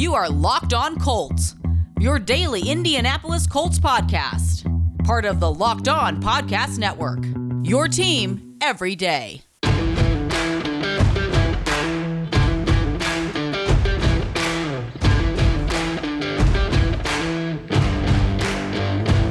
You are Locked On Colts, your daily Indianapolis Colts podcast, part of the Locked On Podcast Network. Your team every day.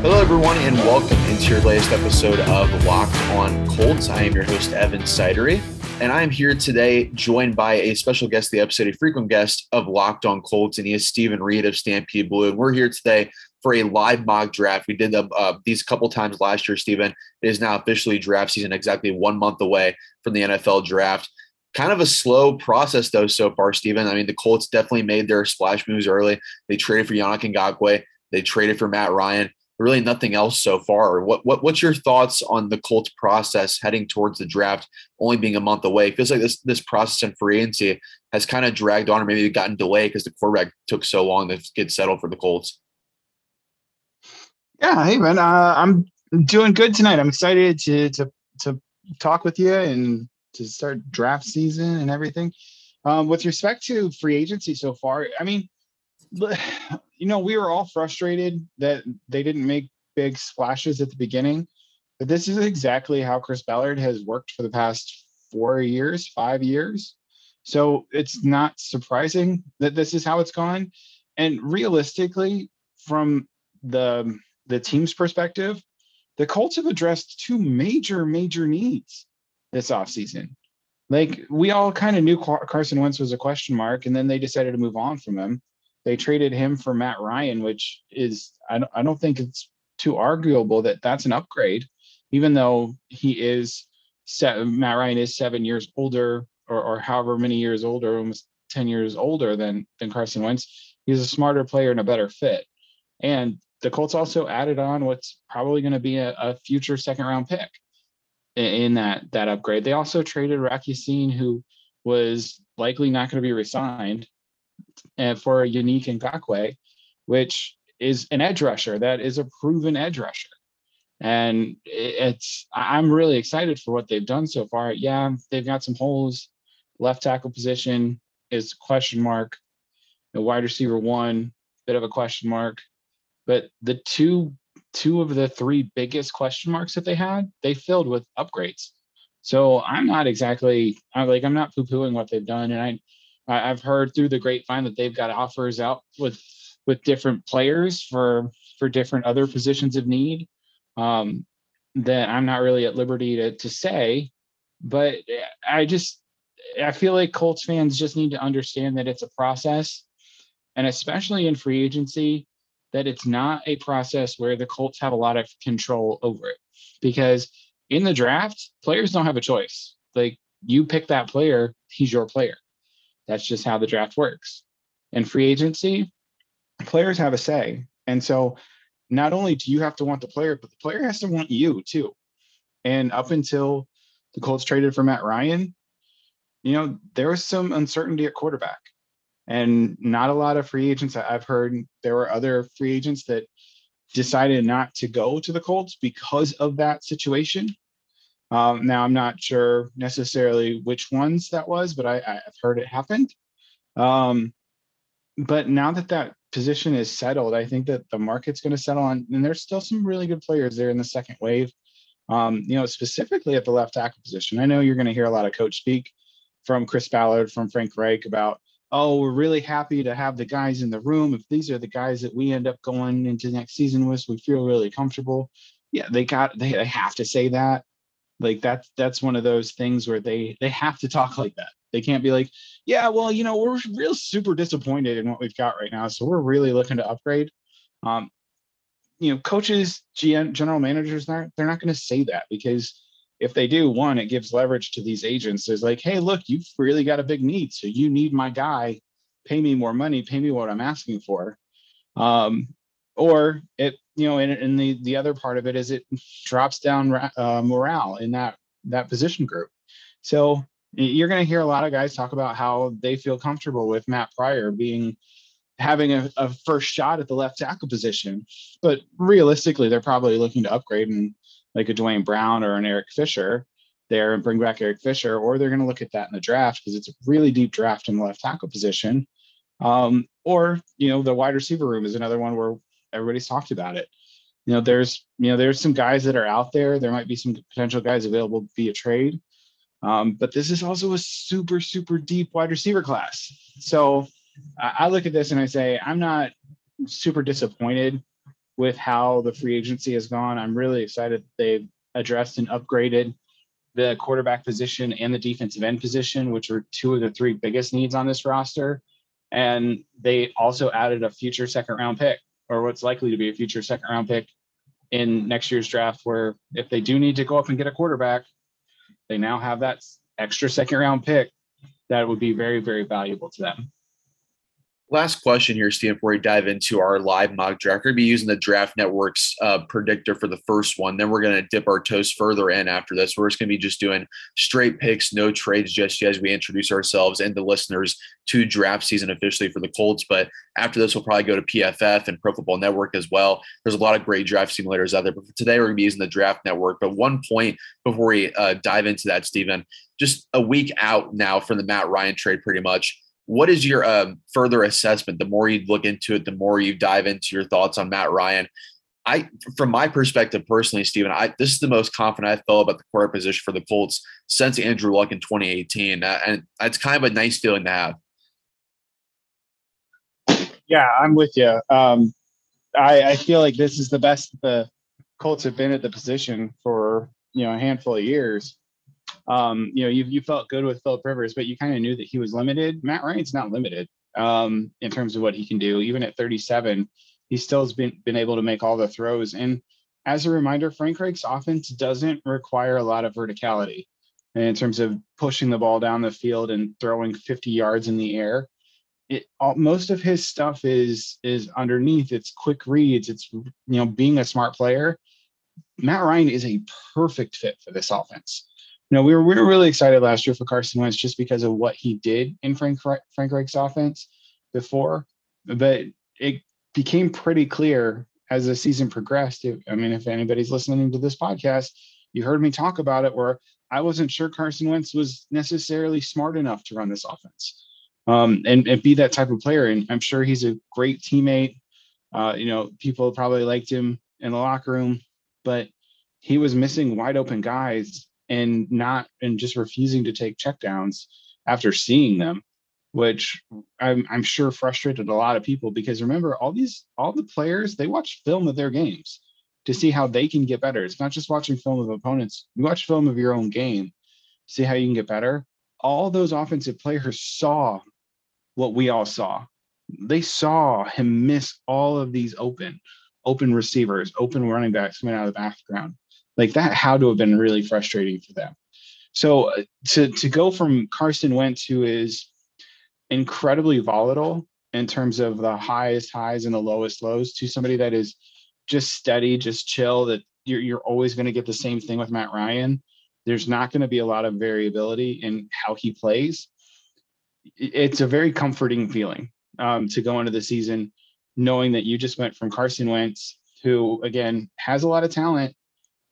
Hello, everyone, and welcome into your latest episode of Locked On Colts. I am your host, Evan Sidery, and I am here today joined by a special guest the episode, a frequent guest of Locked On Colts, and he is Stephen Reed of Stampede Blue. And we're here today for a live mock draft. We did uh, these couple times last year, Stephen. It is now officially draft season, exactly one month away from the NFL draft. Kind of a slow process, though, so far, Stephen. I mean, the Colts definitely made their splash moves early. They traded for Yannick Ngakoue. They traded for Matt Ryan really nothing else so far. What, what what's your thoughts on the Colts process heading towards the draft, only being a month away? It feels like this this process in free agency has kind of dragged on, or maybe gotten delayed because the quarterback took so long to get settled for the Colts. Yeah, hey man, uh, I'm doing good tonight. I'm excited to to to talk with you and to start draft season and everything. Um, with respect to free agency so far, I mean, you know, we were all frustrated that they didn't make big splashes at the beginning, but this is exactly how Chris Ballard has worked for the past four years, five years. So it's not surprising that this is how it's gone. And realistically, from the the team's perspective, the Colts have addressed two major, major needs this offseason. Like we all kind of knew Carson Wentz was a question mark, and then they decided to move on from him. They traded him for Matt Ryan, which is I don't, I don't think it's too arguable that that's an upgrade, even though he is seven, Matt Ryan is seven years older or, or however many years older, almost 10 years older than than Carson Wentz. He's a smarter player and a better fit. And the Colts also added on what's probably going to be a, a, future second round pick in, in, that that upgrade. They also traded Rock Ya-Sin, who was likely not going to be resigned for Yannick Ngakoue, which is an edge rusher that is a proven edge rusher. And it's I'm really excited for what they've done so far. Yeah, they've got some holes. Left tackle position is question mark. The wide receiver one, bit of a question mark. But the two two of the three biggest question marks that they had, they filled with upgrades. So I'm not exactly I'm like I'm not poo-pooing what they've done. And I I've heard through the grapevine that they've got offers out with with different players for for different other positions of need. Um, that I'm not really at liberty to to say, but I just I feel like Colts fans just need to understand that it's a process, and especially in free agency, that it's not a process where the Colts have a lot of control over it. Because in the draft, players don't have a choice. Like you pick that player, he's your player. That's just how the draft works. In free agency, players have a say. And so not only do you have to want the player, but the player has to want you too. And up until the Colts traded for Matt Ryan, you know, there was some uncertainty at quarterback and not a lot of free agents. I've heard there were other free agents that decided not to go to the Colts because of that situation. Um, now I'm not sure necessarily which ones that was, but I, have heard it happened. Um, but now that that position is settled, I think that the market's going to settle on, and there's still some really good players there in the second wave. Um, you know, specifically at the left tackle position. I know you're going to hear a lot of coach speak from Chris Ballard, from Frank Reich about, oh, we're really happy to have the guys in the room. If these are the guys that we end up going into next season with, we feel really comfortable. Yeah, they got they, they have to say that like that's that's one of those things where they they have to talk like that. They can't be like yeah well you know we're real super disappointed in what we've got right now so we're really looking to upgrade. Um you know coaches GM, general managers they're, they're not going to say that because if they do one it gives leverage to these agents. There's like hey look you've really got a big need so you need my guy. Pay me more money. Pay me what i'm asking for. Um or it you know and, and the the other part of it is it drops down uh, morale in that that position group so you're going to hear a lot of guys talk about how they feel comfortable with matt pryor being having a, a first shot at the left tackle position but realistically they're probably looking to upgrade and like a Duane Brown or an Eric Fisher there and bring back Eric Fisher, or they're going to look at that in the draft because it's a really deep draft in the left tackle position. Um, or you know, the wide receiver room is another one where everybody's talked about it. You know, there's you know there's some guys that are out there. There might be some potential guys available via trade, um, but this is also a super super deep wide receiver class. So I, look at this and I say I'm not super disappointed with how the free agency has gone. I'm really excited they've addressed and upgraded the quarterback position and the defensive end position, which are two of the three biggest needs on this roster. And they also added a future second round pick, or what's likely to be a future second round pick in next year's draft, where if they do need to go up and get a quarterback, they now have that extra second round pick that would be very, very valuable to them. Last question here, Steve, before we dive into our live mock draft. We're going to be using the Draft Network's uh, predictor for the first one. Then we're going to dip our toes further in after this. We're just going to be just doing straight picks, no trades, just as we introduce ourselves and the listeners to draft season officially for the Colts. But after this, we'll probably go to PFF and Pro Football Network as well. There's a lot of great draft simulators out there. But today, we're going to be using the Draft Network. But one point before we uh, dive into that, Stephen, just a week out now from the Matt Ryan trade, pretty much what is your um, further assessment? The more you look into it, the more you dive into your thoughts on Matt Ryan. I, from my perspective personally, Stephen, I this is the most confident I felt about the quarterback position for the Colts since Andrew Luck in 2018, uh, and it's kind of a nice feeling to have. Yeah, I'm with you. Um, I, I feel like this is the best the Colts have been at the position for you know a handful of years um, you know, you, you felt good with Philip Rivers, but you kind of knew that he was limited. Matt Ryan's not limited um, in terms of what he can do. Even at 37, he still has been, been able to make all the throws. And as a reminder, Frank Reich's offense doesn't require a lot of verticality in terms of pushing the ball down the field and throwing 50 yards in the air. It, all, most of his stuff is is underneath. It's quick reads. It's you know being a smart player. Matt Ryan is a perfect fit for this offense know, we were we were really excited last year for Carson Wentz just because of what he did in Frank Frank Reich's offense before, but it became pretty clear as the season progressed. If, I mean, if anybody's listening to this podcast, you heard me talk about it where I wasn't sure Carson Wentz was necessarily smart enough to run this offense um, and, and be that type of player. And I'm sure he's a great teammate. Uh, you know, people probably liked him in the locker room, but he was missing wide open guys and not and just refusing to take checkdowns after seeing them which I'm, I'm sure frustrated a lot of people because remember all these all the players they watch film of their games to see how they can get better. It's not just watching film of opponents. You watch film of your own game see how you can get better. All those offensive players saw what we all saw. They saw him miss all of these open open receivers open running backs coming out of the background like that had to have been really frustrating for them. So uh, to to go from Carson Wentz, who is incredibly volatile in terms of the highest highs and the lowest lows, to somebody that is just steady, just chill, that you're you're always going to get the same thing with Matt Ryan. There's not going to be a lot of variability in how he plays. It's a very comforting feeling um, to go into the season knowing that you just went from Carson Wentz, who again has a lot of talent,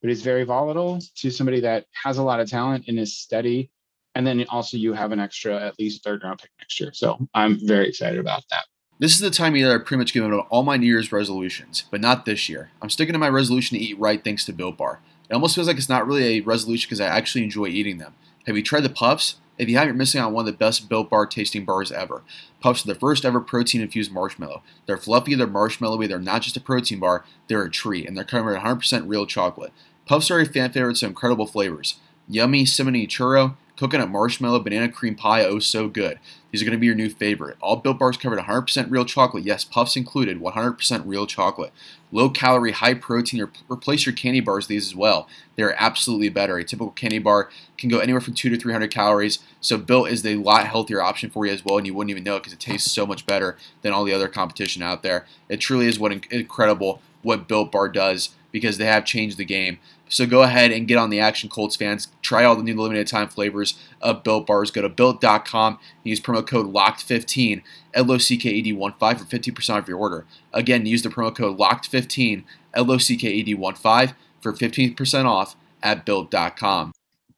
but is very volatile to somebody that has a lot of talent and is steady. And then also you have an extra at least third round pick next year. So I'm very excited about that. This is the time of year I pretty much give out all my New Year's resolutions, but not this year. I'm sticking to my resolution to eat right thanks to Built Bar. It almost feels like it's not really a resolution because I actually enjoy eating them. Have you tried the puffs? If you have, you're missing out on one of the best Built Bar tasting bars ever. Puffs are the first ever protein infused marshmallow. They're fluffy, they're marshmallowy, they're not just a protein bar, they're a treat, and they're covered in 100% real chocolate. Puffs are a fan favorite with some incredible flavors. Yummy cinnamon churro, coconut marshmallow, banana cream pie, oh so good. These are going to be your new favorite. All Built Bars covered 100% real chocolate. Yes, puffs included, 100% real chocolate. Low calorie, high protein. Replace your candy bars these as well. They are absolutely better. A typical candy bar can go anywhere from 2 to 300 calories. So Built is a lot healthier option for you as well, and you wouldn't even know it because it tastes so much better than all the other competition out there. It truly is what incredible what Built Bar does because they have changed the game. So go ahead and get on the action, Colts fans. Try all the new limited time flavors of Built Bars. Go to built.com use promo code LOCKED15, L O C K E D 1 5 for 50% off your order. Again, use the promo code LOCKED15, L O C K E D 1 5 for 15% off at built.com.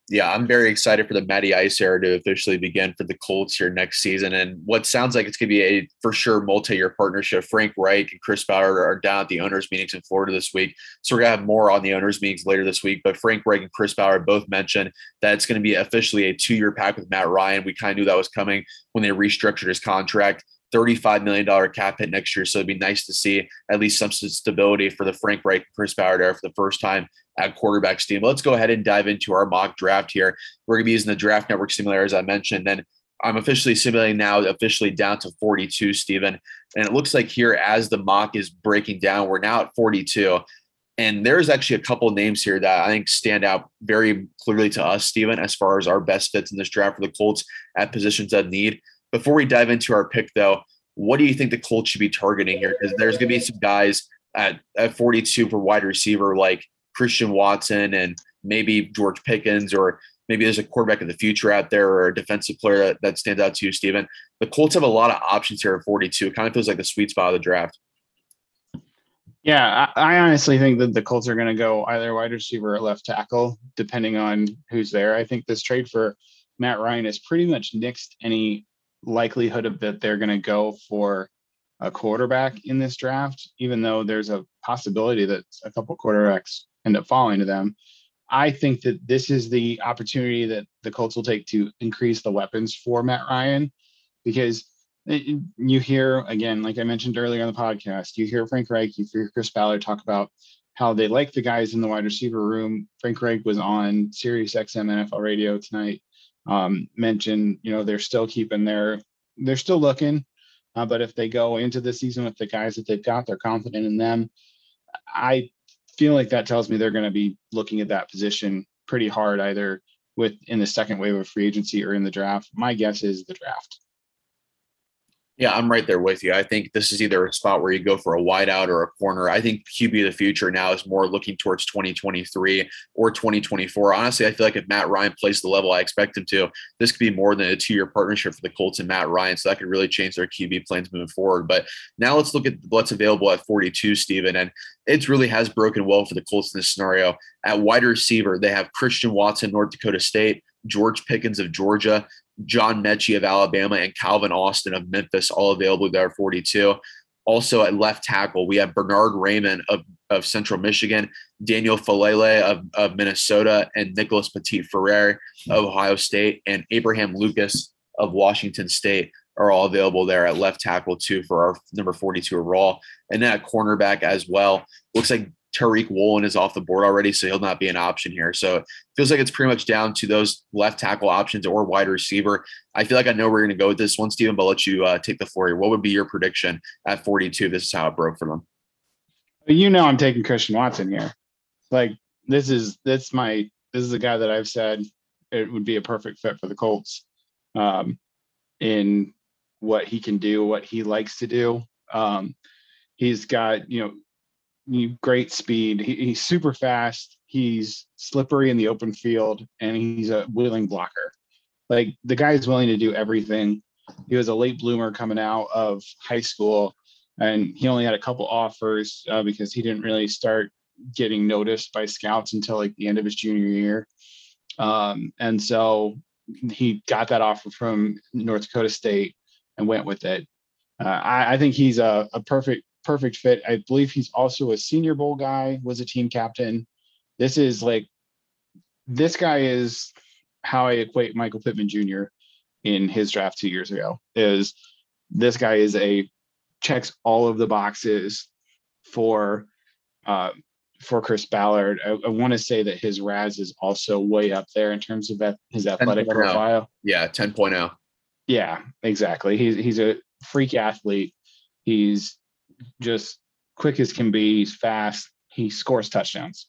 yeah, I'm very excited for the Matty Ice era to officially begin for the Colts here next season. And what sounds like it's going to be a for sure multi-year partnership. Frank Reich and Chris Ballard are down at the owners' meetings in Florida this week, so we're going to have more on the owners' meetings later this week. But Frank Reich and Chris Ballard both mentioned that it's going to be officially a two-year pack with Matt Ryan. We kind of knew that was coming when they restructured his contract. $35 million cap hit next year. So it'd be nice to see at least some stability for the Frank Reich Chris Ballard there for the first time at quarterback team. Let's go ahead and dive into our mock draft here. We're going to be using the Draft Network simulator, as I mentioned. Then I'm officially simulating now, officially down to 42, Stephen. And it looks like here, as the mock is breaking down, we're now at 42. And there's actually a couple names here that I think stand out very clearly to us, Stephen, as far as our best fits in this draft for the Colts at positions of need. Before we dive into our pick, though, what do you think the Colts should be targeting here? Because there's going to be some guys at, at 42 for wide receiver like Christian Watson and maybe George Pickens, or maybe there's a quarterback of the future out there or a defensive player that, that stands out to you, Stephen. The Colts have a lot of options here at 42. It kind of feels like the sweet spot of the draft. Yeah, I, I honestly think that the Colts are going to go either wide receiver or left tackle, depending on who's there. I think this trade for Matt Ryan has pretty much nixed any likelihood of that they're going to go for a quarterback in this draft, even though there's a possibility that a couple quarterbacks end up falling to them. I think that this is the opportunity that the Colts will take to increase the weapons for Matt Ryan because you hear again, like I mentioned earlier on the podcast, you hear Frank Reich, you hear Chris Ballard talk about how they like the guys in the wide receiver room. Frank Reich was on Sirius XM NFL radio tonight um, mentioned, you know, they're still keeping their, they're still looking, uh, but if they go into the season with the guys that they've got, they're confident in them. I feel like that tells me they're going to be looking at that position pretty hard, either with in the second wave of free agency or in the draft. My guess is the draft. Yeah, I'm right there with you. I think this is either a spot where you go for a wideout or a corner. I think QB of the future now is more looking towards 2023 or 2024. Honestly, I feel like if Matt Ryan plays the level I expect him to, this could be more than a two year partnership for the Colts and Matt Ryan. So that could really change their QB plans moving forward. But now let's look at what's available at 42, Stephen. And it really has broken well for the Colts in this scenario. At wide receiver, they have Christian Watson, North Dakota State. George Pickens of Georgia, John Metchie of Alabama, and Calvin Austin of Memphis, all available there 42. Also at left tackle, we have Bernhard Raimann of, of Central Michigan, Daniel Faalele of, of Minnesota, and Nicholas Petit Frere of Ohio State, and Abraham Lucas of Washington State are all available there at left tackle too for our number 42 overall. And then at cornerback as well. Looks like Tariq Woolen is off the board already, so he'll not be an option here. So it feels like it's pretty much down to those left tackle options or wide receiver. I feel like I know where we're going to go with this one, Stephen, but I'll let you uh, take the floor here. What would be your prediction at 42? This is how it broke for them. You know, I'm taking Christian Watson here. Like this is this my this is the guy that I've said it would be a perfect fit for the Colts um, in what he can do, what he likes to do. Um, he's got you know great speed. He, he's super fast. He's slippery in the open field, and he's a willing blocker. Like the guy's willing to do everything. He was a late bloomer coming out of high school, and he only had a couple offers uh, because he didn't really start getting noticed by scouts until like the end of his junior year. Um, and so he got that offer from North Dakota State and went with it. Uh, I, I, think he's a, a perfect perfect fit. I believe he's also a Senior Bowl guy, was a team captain. This is like, this guy is how I equate Michael Pittman Jr. in his draft two years ago. Is this guy is a checks all of the boxes for uh, for Chris Ballard. I, I want to say that his RAS is also way up there in terms of his athletic profile. Yeah, 10.0. Yeah, exactly. He's he's a freak athlete. He's just quick as can be. He's fast. He scores touchdowns.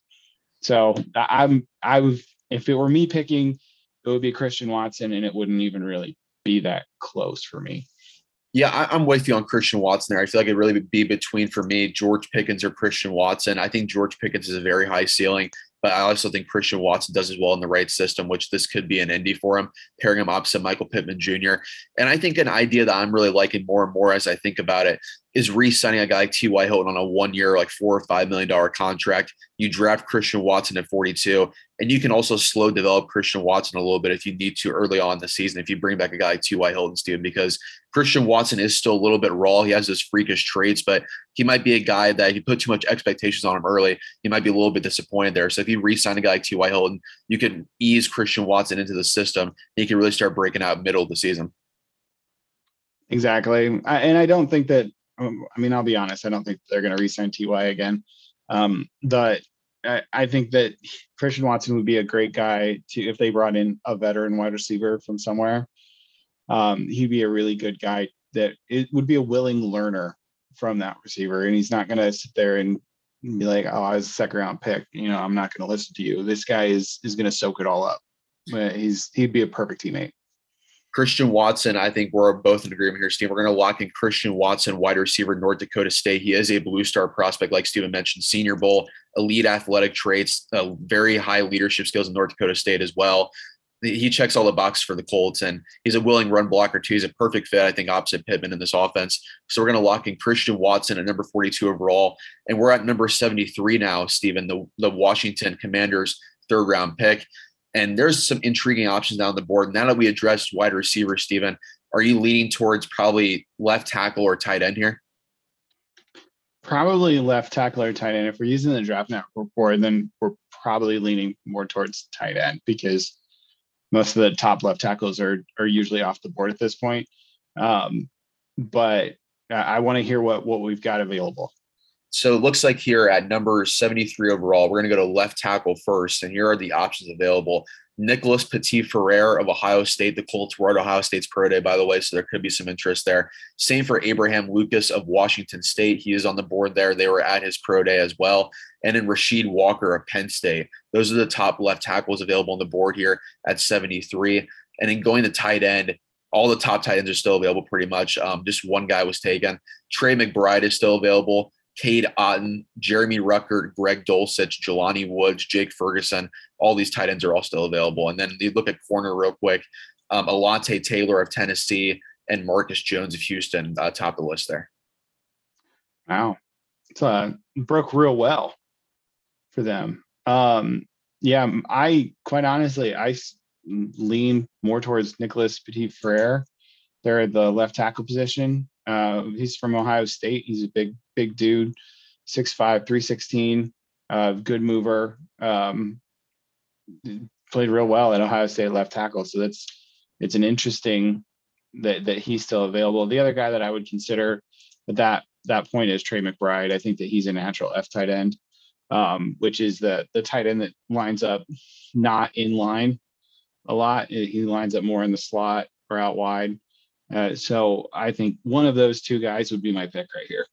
So I'm I would if it were me picking, it would be Christian Watson, and it wouldn't even really be that close for me. Yeah, I, am with you on Christian Watson there. I feel like it'd really be between for me George Pickens or Christian Watson. I think George Pickens is a very high ceiling. But I also think Christian Watson does as well in the right system, which this could be an Indy for him, pairing him opposite Michael Pittman Jr. And I think an idea that I'm really liking more and more as I think about it is re-signing a guy like T.Y. Hilton on a one-year, like four or five million dollar contract. You draft Christian Watson at 42, and you can also slow develop Christian Watson a little bit if you need to early on the season. If you bring back a guy like T.Y. Hilton, Steven, because Christian Watson is still a little bit raw. He has those freakish traits, but he might be a guy that if you put too much expectations on him early, he might be a little bit disappointed there. So if you re-sign a guy like T.Y. Hilton, you can ease Christian Watson into the system. He can really start breaking out middle of the season. Exactly, I, and I don't think that I mean, I'll be honest. I don't think they're going to re-sign Ty again. Um, but I, I, think that Christian Watson would be a great guy to if they brought in a veteran wide receiver from somewhere. Um, he'd be a really good guy that it would be a willing learner from that receiver, and he's not going to sit there and be like, "Oh, I was a second round pick. You know, I'm not going to listen to you." This guy is is going to soak it all up. He's he'd be a perfect teammate. Christian Watson, I think we're both in agreement here, Steve. We're going to lock in Christian Watson, wide receiver, North Dakota State. He is a blue star prospect, like Steven mentioned, senior bowl, elite athletic traits, uh, very high leadership skills in North Dakota State as well. He checks all the boxes for the Colts, and he's a willing run blocker too. He's a perfect fit, I think, opposite Pittman in this offense. So we're going to lock in Christian Watson at number 42 overall, and we're at number 73 now, Stephen, the, the Washington Commanders third round pick. And there's some intriguing options down the board. Now that we addressed wide receiver, Stephen, are you leaning towards probably left tackle or tight end here? Probably left tackle or tight end. If we're using the draft network board, then we're probably leaning more towards tight end because most of the top left tackles are are usually off the board at this point. Um, but I want to hear what what we've got available. So it looks like here at number 73 overall, we're going to go to left tackle first. And here are the options available. Nicholas Petit Frere of Ohio State. The Colts were at Ohio State's Pro Day, by the way, so there could be some interest there. Same for Abraham Lucas of Washington State. He is on the board there. They were at his Pro Day as well. And then Rasheed Walker of Penn State. Those are the top left tackles available on the board here at 73. And then going to tight end, all the top tight ends are still available pretty much. Um, just one guy was taken. Trey McBride is still available. Cade Otton, Jeremy Ruckert, Greg Dulcich, Jelani Woods, Jake Ferguson. All these tight ends are all still available. And then you look at corner real quick. Um, Alontae Taylor of Tennessee and Marcus Jones of Houston uh, top of the list there. Wow. It's uh, broke real well for them. Um, yeah, I quite honestly, I lean more towards Nicholas Petit Frere. They're at the left tackle position. Uh, he's from Ohio State. He's a big, big dude, 6'5, 316, uh, good mover. Um, played real well at Ohio State left tackle. So that's it's an interesting that that he's still available. The other guy that I would consider at that that point is Trey McBride. I think that he's a natural F tight end, um, which is the the tight end that lines up not in line a lot. He lines up more in the slot or out wide. Uh, so I think one of those two guys would be my pick right here.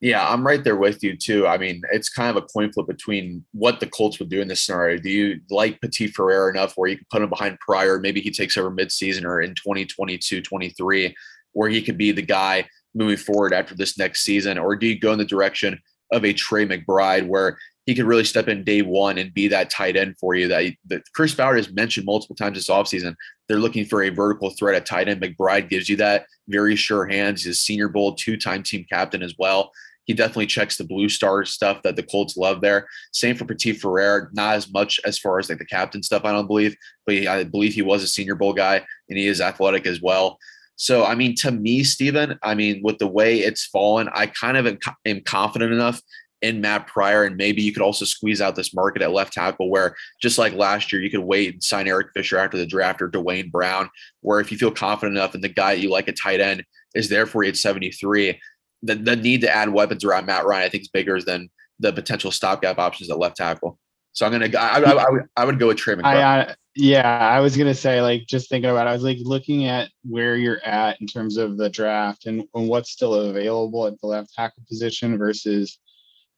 Yeah, I'm right there with you too. I mean, it's kind of a coin flip between what the Colts would do in this scenario. Do you like Petit Frere enough where you can put him behind Pryor? Maybe he takes over midseason or in 2022, 23, where he could be the guy moving forward after this next season? Or do you go in the direction of a Trey McBride where he could really step in day one and be that tight end for you that, that Chris Ballard has mentioned multiple times this offseason. They're looking for a vertical threat at tight end. McBride gives you that very sure hands. He's a senior bowl, two-time team captain as well. He definitely checks the blue star stuff that the Colts love there. Same for Petit Frere, not as much as far as like the captain stuff, I don't believe, but I believe he was a senior bowl guy and he is athletic as well. So, I mean, to me, Stephen, I mean, with the way it's fallen, I kind of am confident enough in Matt Pryor, and maybe you could also squeeze out this market at left tackle, where just like last year, you could wait and sign Eric Fisher after the draft or Duane Brown. Where if you feel confident enough and the guy you like a tight end is there for you at 73, the, the need to add weapons around Matt Ryan, I think, is bigger than the potential stopgap options at left tackle. So I'm gonna, I, I, I, would, I would go with Trey McBride. I, uh, yeah, I was gonna say, like, just thinking about, it, I was like looking at where you're at in terms of the draft and, and what's still available at the left tackle position versus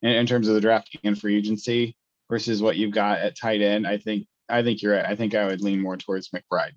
in, in terms of the draft and free agency versus what you've got at tight end. I think I think you're right. I think I would lean more towards McBride.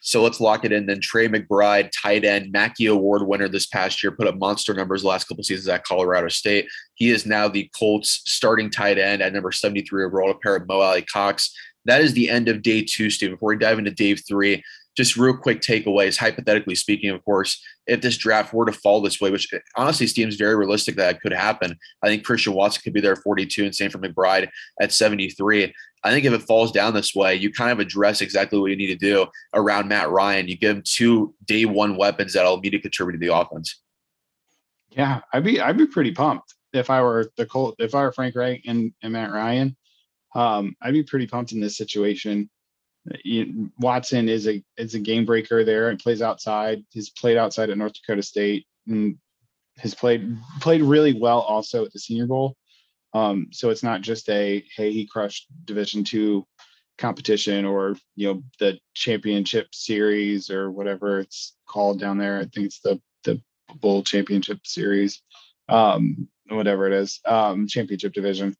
So let's lock it in then. Trey McBride, tight end, Mackey Award winner this past year, put up monster numbers last couple seasons at Colorado State. He is now the Colts starting tight end at number 73 overall to pair of Mo Alie-Cox. That is the end of day two, Steve. Before we dive into day three, just real quick takeaways, hypothetically speaking, of course, if this draft were to fall this way, which honestly seems very realistic that could happen, I think Christian Watson could be there at 42 and same for McBride at 73. I think if it falls down this way, you kind of address exactly what you need to do around Matt Ryan. You give him two day one weapons that'll immediately contribute to the offense. Yeah, I'd be I'd be pretty pumped if I were the Colt, if I were Frank Reich and, and Matt Ryan. Um, I'd be pretty pumped in this situation Watson is a is a game breaker there and plays outside. He's played outside at North Dakota State and has played played really well also at the Senior Bowl. Um, so it's not just a hey he crushed Division two competition or you know the championship series or whatever it's called down there. I think it's the the bowl championship series, um, whatever it is, um, championship division.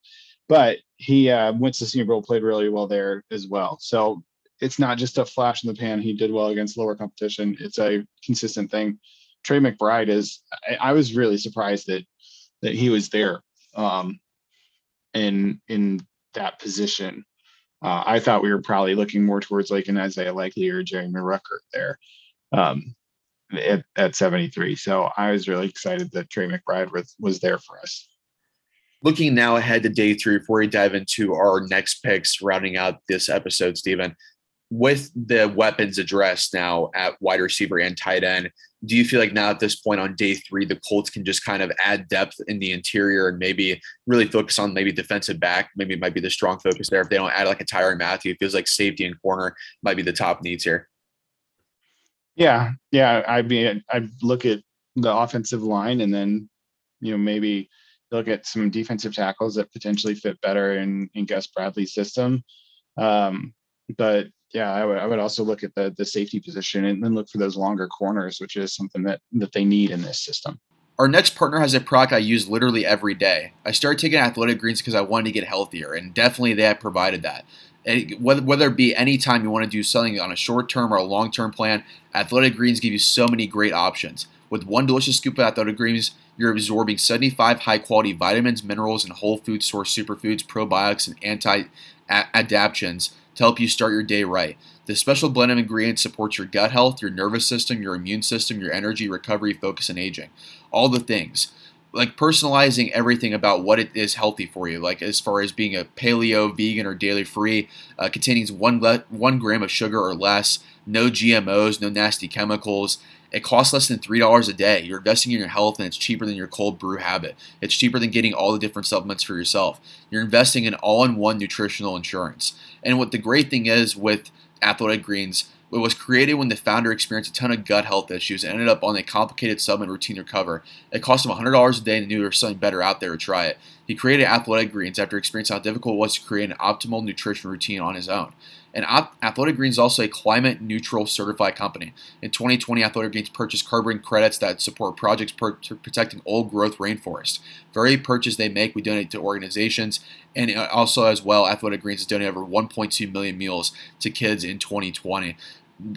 But he uh, went to Senior Bowl, played really well there as well. So it's not just a flash in the pan. He did well against lower competition. It's a consistent thing. Trey McBride is. I, I was really surprised that that he was there um, in in that position. Uh, I thought we were probably looking more towards like an Isaiah Likely or Jeremy Ruckert there um, at, at 73. So I was really excited that Trey McBride was, was there for us. Looking now ahead to day three before we dive into our next picks, rounding out this episode, Stephen with the weapons addressed now at wide receiver and tight end, do you feel like now at this point on day three, the Colts can just kind of add depth in the interior and maybe really focus on maybe defensive back? Maybe it might be the strong focus there. If they don't add like a Tyrann Mathieu, it feels like safety and corner might be the top needs here. Yeah. Yeah. I mean, I look at the offensive line and then, you know, maybe look at some defensive tackles that potentially fit better in, in Gus Bradley's system. Um, but yeah, I would, I would also look at the the safety position and then look for those longer corners, which is something that that they need in this system. Our next partner has a product I use literally every day. I started taking athletic greens because I wanted to get healthier, and definitely they have provided that. And whether, whether it be any time you want to do something on a short term or a long term plan, athletic greens give you so many great options. With one delicious scoop of athletic greens, you're absorbing 75 high quality vitamins, minerals, and whole food source superfoods, probiotics, and anti adaptogens to help you start your day right. This special blend of ingredients supports your gut health, your nervous system, your immune system, your energy, recovery, focus, and aging. All the things. Like personalizing everything about what it is healthy for you, like as far as being a paleo, vegan, or daily free, uh, containing one, le- one gram of sugar or less, no GMOs, no nasty chemicals, it costs less than $3 a day. You're investing in your health and it's cheaper than your cold brew habit. It's cheaper than getting all the different supplements for yourself. You're investing in all in one nutritional insurance. And what the great thing is with Athletic Greens, it was created when the founder experienced a ton of gut health issues and ended up on a complicated supplement routine to recover. It cost him $100 a day and knew there was something better out there to try it. He created Athletic Greens after experiencing how difficult it was to create an optimal nutrition routine on his own. And Athletic Greens is also a climate neutral certified company. In 2020, Athletic Greens purchased carbon credits that support projects per- protecting old growth rainforests. For every purchase they make, we donate to organizations. And uh, also, as well, Athletic Greens has donated over 1.2 million meals to kids in 2020.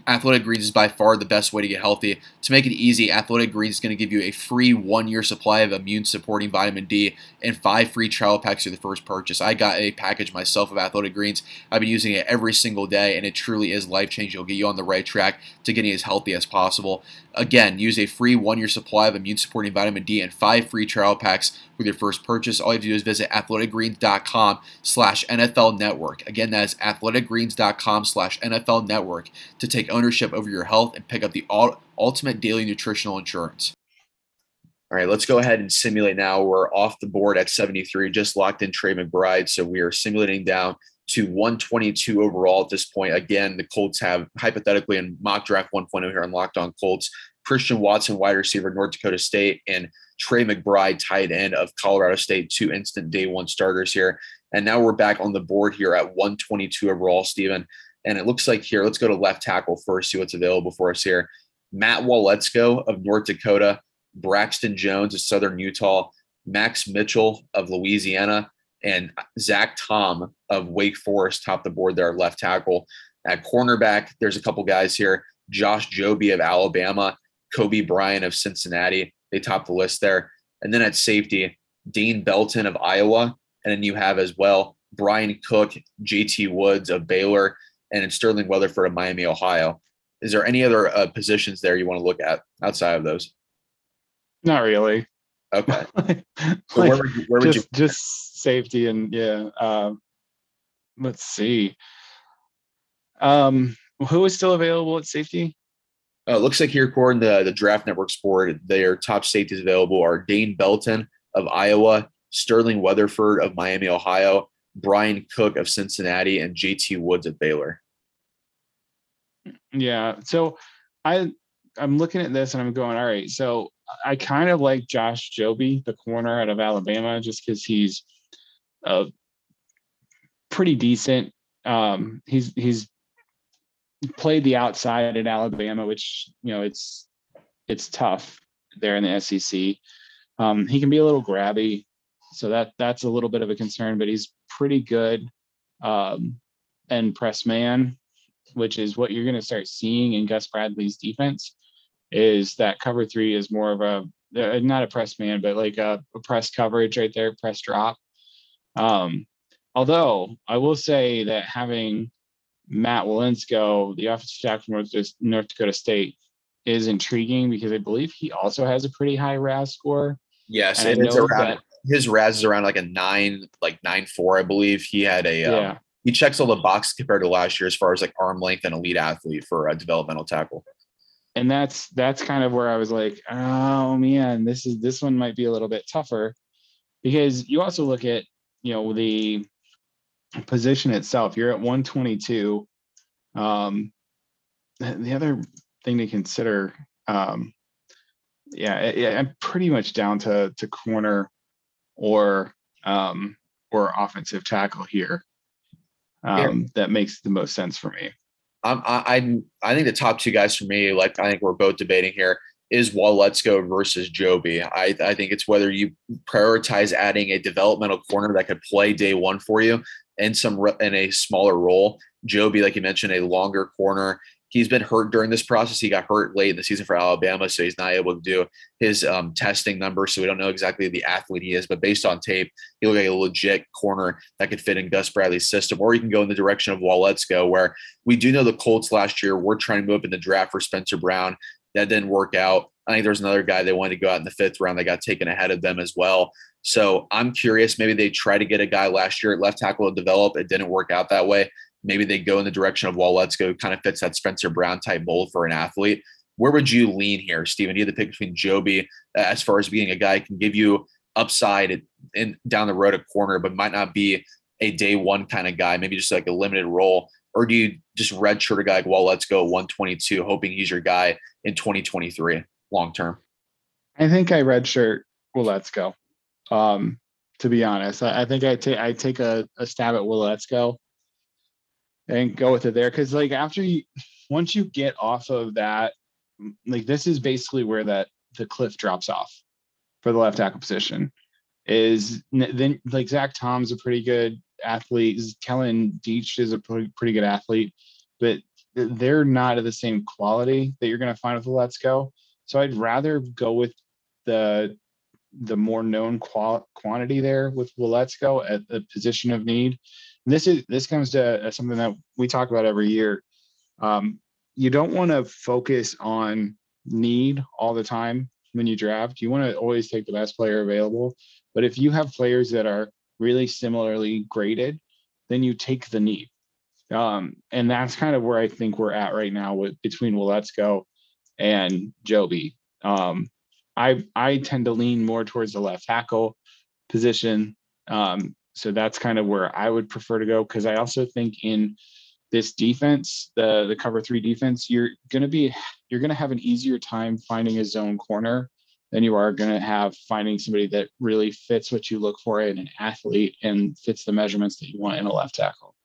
Athletic Greens is by far the best way to get healthy. To make it easy, Athletic Greens is going to give you a free one year supply of immune supporting vitamin D and five free trial packs for the first purchase. I got a package myself of Athletic Greens. I've been using it every single day, and it truly is life changing. It'll get you on the right track to getting as healthy as possible. Again, use a free one year supply of immune supporting vitamin D and five free trial packs with your first purchase. All you have to do is visit athleticgreens.com slash NFL network. Again, that is athleticgreens.com slash NFL network to take ownership over your health and pick up the ultimate daily nutritional insurance. All right, let's go ahead and simulate now. We're off the board at 73, just locked in Trey McBride. So we are simulating down to 122 overall at this point. Again, the Colts have hypothetically in mock draft 1.0 here on Locked On Colts, Christian Watson, wide receiver, North Dakota State, and Trey McBride, tight end of Colorado State, two instant day one starters here. And now we're back on the board here at 122 overall, Stephen. And it looks like here, let's go to left tackle first, see what's available for us here. Matt Waletzko of North Dakota, Braxton Jones of Southern Utah, Max Mitchell of Louisiana, and Zach Tom of Wake Forest top the board there left tackle. At cornerback, there's a couple guys here. Josh Jobe of Alabama, Coby Bryant of Cincinnati. They top the list there. And then at safety, Dane Belton of Iowa. And then you have as well Bryan Cook, JT Woods of Baylor, and Sterling Weatherford of Miami, Ohio. Is there any other uh, positions there you want to look at outside of those? Not really. Okay. like, So where would you, where would just you just safety and yeah. Um, let's see. Um, who is still available at safety? Uh, it looks like here, according to the Draft Network Sport, their top safeties available are Dane Belton of Iowa, Sterling Weatherford of Miami, Ohio, Bryan Cook of Cincinnati, and JT Woods of Baylor. Yeah. So I I'm looking at this and I'm going, all right. So I kind of like Josh Joby, the corner out of Alabama, just because he's uh pretty decent. Um he's he's played the outside at Alabama, which you know it's it's tough there in the SEC. Um, he can be a little grabby, so that that's a little bit of a concern, but he's pretty good. Um, and press man, which is what you're going to start seeing in Gus Bradley's defense, is that cover three is more of a uh, not a press man, but like a, a press coverage right there, press drop. Um, although I will say that having Matt Waletzko, the offensive tackle from North, North Dakota State, is intriguing because I believe he also has a pretty high RAS score. Yes, And it's around that- his RAS is around like a nine, like nine four, I believe. He had a um, he checks all the boxes compared to last year as far as like arm length and elite athlete for a developmental tackle. and that's that's kind of where I was like, oh man, this is this one might be a little bit tougher because you also look at you know the position itself. You're at 122. Um, the the other thing to consider, um, yeah, yeah, I'm pretty much down to to corner or um, or offensive tackle here. Um, That makes the most sense for me. I'm, I I think the top two guys for me, like I think we're both debating here, is Waletzko versus Joby. I, I think it's whether you prioritize adding a developmental corner that could play day one for you and some in a smaller role. Joby, like you mentioned, a longer corner. He's been hurt during this process. He got hurt late in the season for Alabama, so he's not able to do his um, testing numbers. So we don't know exactly the athlete he is, but based on tape, he looked like a legit corner that could fit in Gus Bradley's system. Or you can go in the direction of Waletzko, where we do know the Colts last year were trying to move up in the draft for Spencer Brown. That didn't work out. I think there's another guy they wanted to go out in the fifth round that got taken ahead of them as well. So I'm curious. Maybe they try to get a guy last year at left tackle to develop. It didn't work out that way. Maybe they go in the direction of Waletzko, kind of fits that Spencer Brown type mold for an athlete. Where would you lean here, Steven? You have to pick between Joby uh, as far as being a guy can give you upside in down the road a corner, but might not be a day one kind of guy, maybe just like a limited role? Or do you just redshirt a guy like, Waletzko 122, hoping he's your guy in 2023 long term? I think I redshirt. Well, let's go. Um, to be honest, I, I think I take I take a, a stab at Waletzko, and go with it there. Because like after you, once you get off of that, like this is basically where that the cliff drops off for the left tackle position. Is then like Zach Tom's a pretty good athlete. Kellen Diesch is a pretty, good athlete, but they're not of the same quality that you're going to find with the Let's Go. So I'd rather go with the the more known qual- quantity there with Waletzko at the position of need. And this is this comes to uh, something that we talk about every year. Um, you don't want to focus on need all the time when you draft. You want to always take the best player available. But if you have players that are really similarly graded, then you take the need. Um, and that's kind of where I think we're at right now with between Waletzko and Joby. Um, I I tend to lean more towards the left tackle position. Um, so that's kind of where I would prefer to go because I also think in this defense, the the cover three defense, you're gonna be you're gonna have an easier time finding a zone corner than you are gonna have finding somebody that really fits what you look for in an athlete and fits the measurements that you want in a left tackle.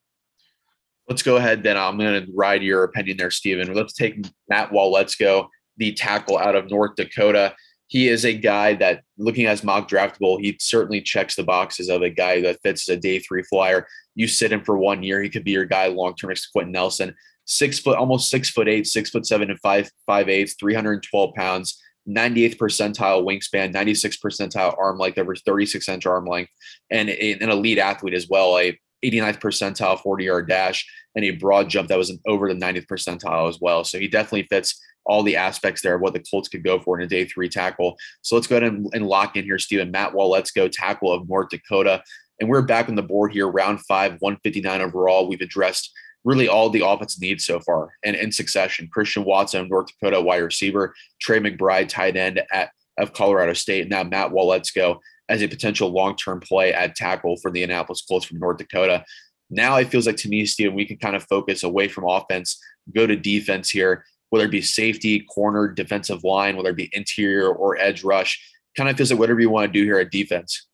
Let's go ahead then. I'm going to ride your opinion there, Stephen. Let's take Matt Waletzko. The tackle out of North Dakota. He is a guy that, looking at his mock draftable, he certainly checks the boxes of a guy that fits a day three flyer. You sit him for one year, he could be your guy long term next to Quenton Nelson. Six foot, almost six foot eight, six foot seven and five five eighths, 312 pounds, 98th percentile wingspan, 96th percentile arm length, over 36 inch arm length, and an elite athlete as well. A 89th percentile 40 yard dash and a broad jump that was over the 90th percentile as well. So he definitely fits all the aspects there of what the Colts could go for in a day three tackle. So let's go ahead and, and lock in here, Stephen. Matt Waletzko, tackle of North Dakota. And we're back on the board here, round five, 159 overall. We've addressed really all the offense needs so far and in succession. Christian Watson, North Dakota wide receiver, Trey McBride, tight end at of Colorado State. And now Matt Waletzko as a potential long-term play at tackle for the Indianapolis Colts from North Dakota. Now it feels like to me, Steve, we can kind of focus away from offense, go to defense here, whether it be safety, corner, defensive line, whether it be interior or edge rush. Kind of feels like whatever you want to do here at defense.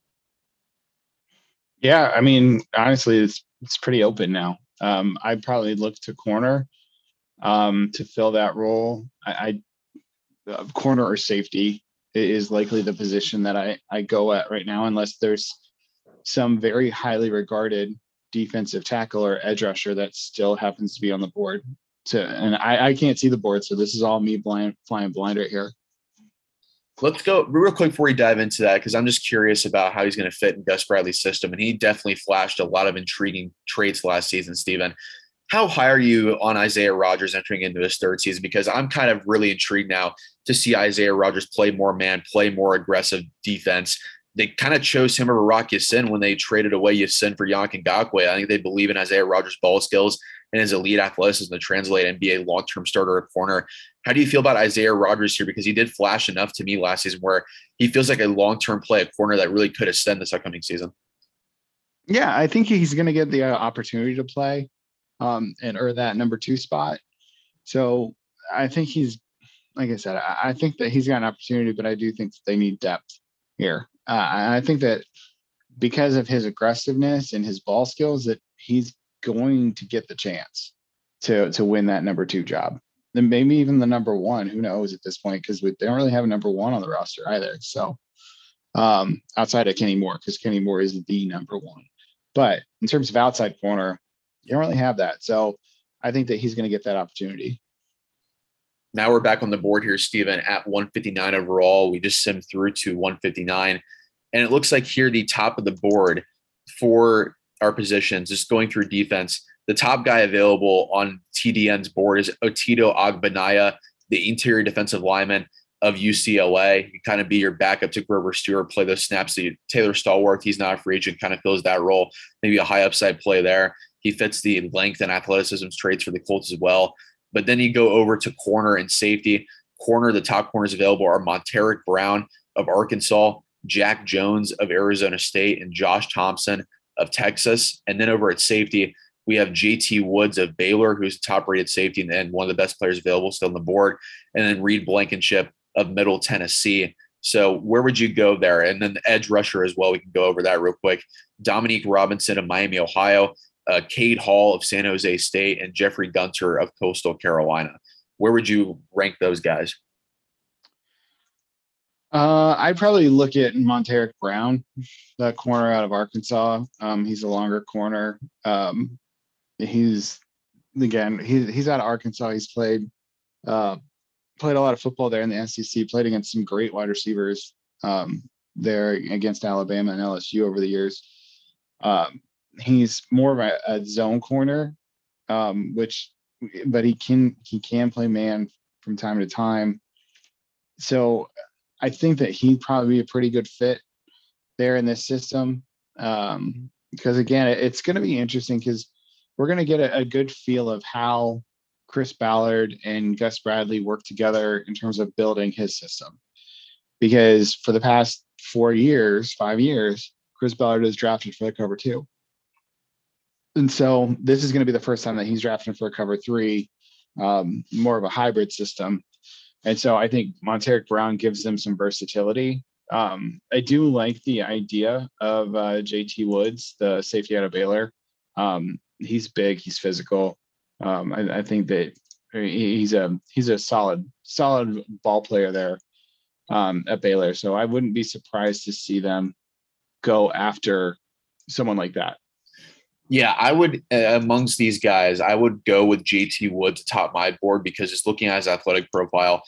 Yeah, I mean, honestly, it's it's pretty open now. Um, I'd probably look to corner um, to fill that role. I, I uh, corner or safety is likely the position that I I go at right now, unless there's some very highly regarded defensive tackle or edge rusher that still happens to be on the board. To and I, I can't see the board, so this is all me blind flying blind right here. Let's go real quick before we dive into that because I'm just curious about how he's going to fit in Gus Bradley's system, and he definitely flashed a lot of intriguing traits last season. Stephen, how high are you on Isaiah Rodgers entering into his third season? Because I'm kind of really intrigued now to see Isaiah Rodgers play more man, play more aggressive defense, they kind of chose him over Rock Ya-Sin when they traded away Ya-Sin for and Ngakoue. I think they believe in Isaiah Rodgers' ball skills and his elite athleticism to translate and be a long-term starter at corner. How do you feel about Isaiah Rodgers here? Because he did flash enough to me last season where he feels like a long-term play at corner that really could extend this upcoming season. Yeah, I think he's going to get the uh, opportunity to play um, and earn that number two spot. So I think he's, like I said, I, I think that he's got an opportunity, but I do think they need depth here. Uh, I think that because of his aggressiveness and his ball skills, that he's going to get the chance to to win that number two job. Then maybe even the number one. Who knows at this point? Because we don't really have a number one on the roster either. So um, outside of Kenny Moore, because Kenny Moore is the number one. But in terms of outside corner, you don't really have that. So I think that he's going to get that opportunity. Now we're back on the board here, Stephen, at 159 overall. We just simmed through to 159. And it looks like here, the top of the board for our positions, just going through defense, the top guy available on TDN's board is Otito Ogbonnia, the interior defensive lineman of UCLA. He kind of be your backup to Grover Stewart, play those snaps. Taylor Stallworth, he's not a free agent, kind of fills that role. Maybe a high upside play there. He fits the length and athleticism traits for the Colts as well. But then you go over to corner and safety. Corner, the top corners available are Montaric Brown of Arkansas, Jack Jones of Arizona State, and Josh Thompson of Texas. And then over at safety, we have JT Woods of Baylor, who's top rated safety and one of the best players available still on the board. And then Reed Blankenship of Middle Tennessee. So where would you go there? And then the edge rusher as well. We can go over that real quick. Dominique Robinson of Miami, Ohio, uh, Cade Hall of San Jose State, and Jeffrey Gunter of Coastal Carolina. Where would you rank those guys? Uh, I'd probably look at Montaric Brown, that corner out of Arkansas. Um, he's a longer corner. Um, he's again, he's he's out of Arkansas. He's played uh, played a lot of football there in the SEC. Played against some great wide receivers um, there against Alabama and LSU over the years. Um, he's more of a, a zone corner, um, which but he can he can play man from time to time. So I think that he'd probably be a pretty good fit there in this system. Um, because again, it's going to be interesting because we're going to get a, a, good feel of how Chris Ballard and Gus Bradley work together in terms of building his system. Because for the past four years, five years, Chris Ballard is drafted for the cover two and so this is going to be the first time that he's drafting for a cover three, um, more of a hybrid system. And so I think Montaric Brown gives them some versatility. Um, I do like the idea of uh, JT Woods, the safety out of Baylor. Um, he's big, he's physical. Um, I, I, think that he's a he's a solid solid ball player there um, at Baylor. So I wouldn't be surprised to see them go after someone like that. Yeah, I would uh, amongst these guys, I would go with JT Wood to top my board because just looking at his athletic profile,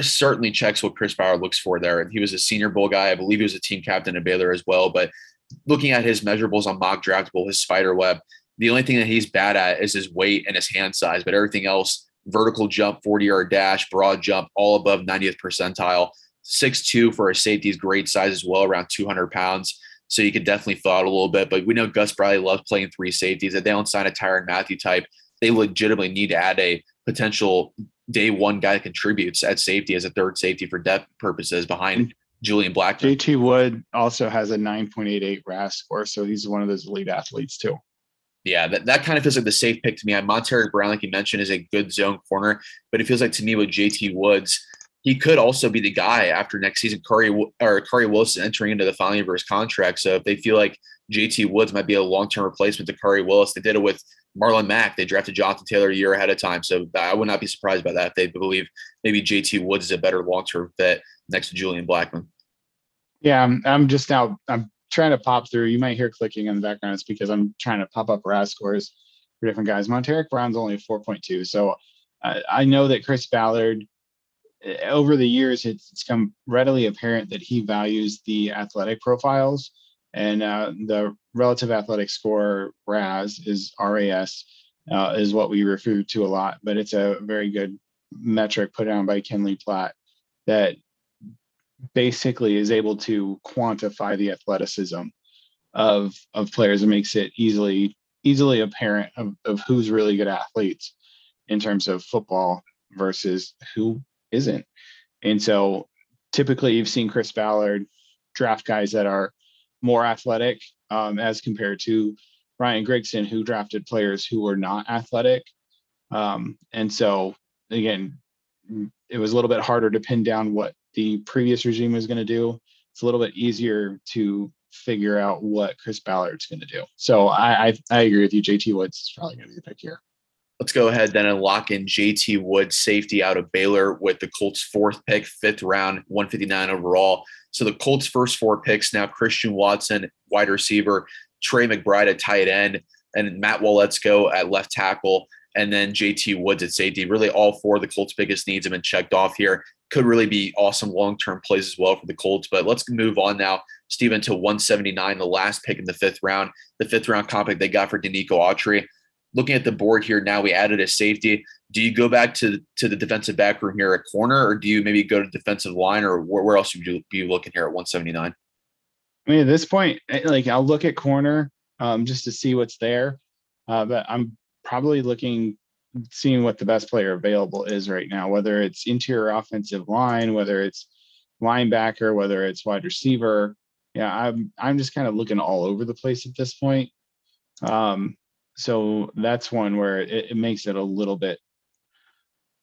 certainly checks what Chris Ballard looks for there. And he was a Senior Bowl guy. I believe he was a team captain at Baylor as well. But looking at his measurables on mock draftable, his spider web, the only thing that he's bad at is his weight and his hand size, but everything else, vertical jump, 40 yard dash, broad jump, all above 90th percentile. Six two for a safety is great size as well, around 200 pounds. So you could definitely thaw out a little bit. But we know Gus Bradley loves playing three safeties. If they don't sign a Tyrann Mathieu type, they legitimately need to add a potential day one guy that contributes at safety as a third safety for depth purposes behind mm-hmm. Julian Blackmon. JT Wood also has a 9.88 RAS score, so he's one of those elite athletes too. Yeah, that, that kind of feels like the safe pick to me. Montaric Brown, like you mentioned, is a good zone corner, but it feels like to me with JT Woods, he could also be the guy after next season. Khari or Khari Wilson entering into the final year of his contract. So if they feel like JT Woods might be a long term replacement to Khari Willis, they did it with Marlon Mack. They drafted Jonathan Taylor a year ahead of time. So I would not be surprised by that if they believe maybe JT Woods is a better long term fit next to Julian Blackmon. Yeah, I'm, I'm just now I'm trying to pop through. You might hear clicking in the background. It's because I'm trying to pop up RAS scores for different guys. Montaric Brown's only 4.2. So I, I know that Chris Ballard over the years, it's, become readily apparent that he values the athletic profiles. And uh, the relative athletic score RAS is RAS uh, is what we refer to a lot, but it's a very good metric put down by Kent Lee Platte that basically is able to quantify the athleticism of of players. And makes it easily easily apparent of, of who's really good athletes in terms of football versus who isn't. And so typically you've seen Chris Ballard draft guys that are more athletic um, as compared to Ryan Grigson, who drafted players who were not athletic. Um, and so, again, it was a little bit harder to pin down what the previous regime was going to do. It's a little bit easier to figure out what Chris Ballard's going to do. So I, I, I agree with you. JT Woods is probably going to be the pick here. Let's go ahead then and lock in JT Woods, safety out of Baylor, with the Colts' fourth pick, fifth round, 159 overall. So the Colts' first four picks now Christian Watson, wide receiver, Trey McBride at tight end, and Matt Waletzko at left tackle, and then JT Woods at safety. Really, all four of the Colts' biggest needs have been checked off here. Could really be awesome long term plays as well for the Colts. But let's move on now, Stephen, to 179, the last pick in the fifth round, the fifth round comp they got for Denico Autry looking at the board here now, we added a safety. Do you go back to to the defensive back room here at corner, or do you maybe go to defensive line, or where, where else would you be looking here at 179? I mean, at this point, eh, like I'll look at corner um, just to see what's there, uh, but I'm probably looking, seeing what the best player available is right now, whether it's interior offensive line, whether it's linebacker, whether it's wide receiver. Yeah, I'm I'm just kind of looking all over the place at this point. Um, so that's one where it, it makes it a little bit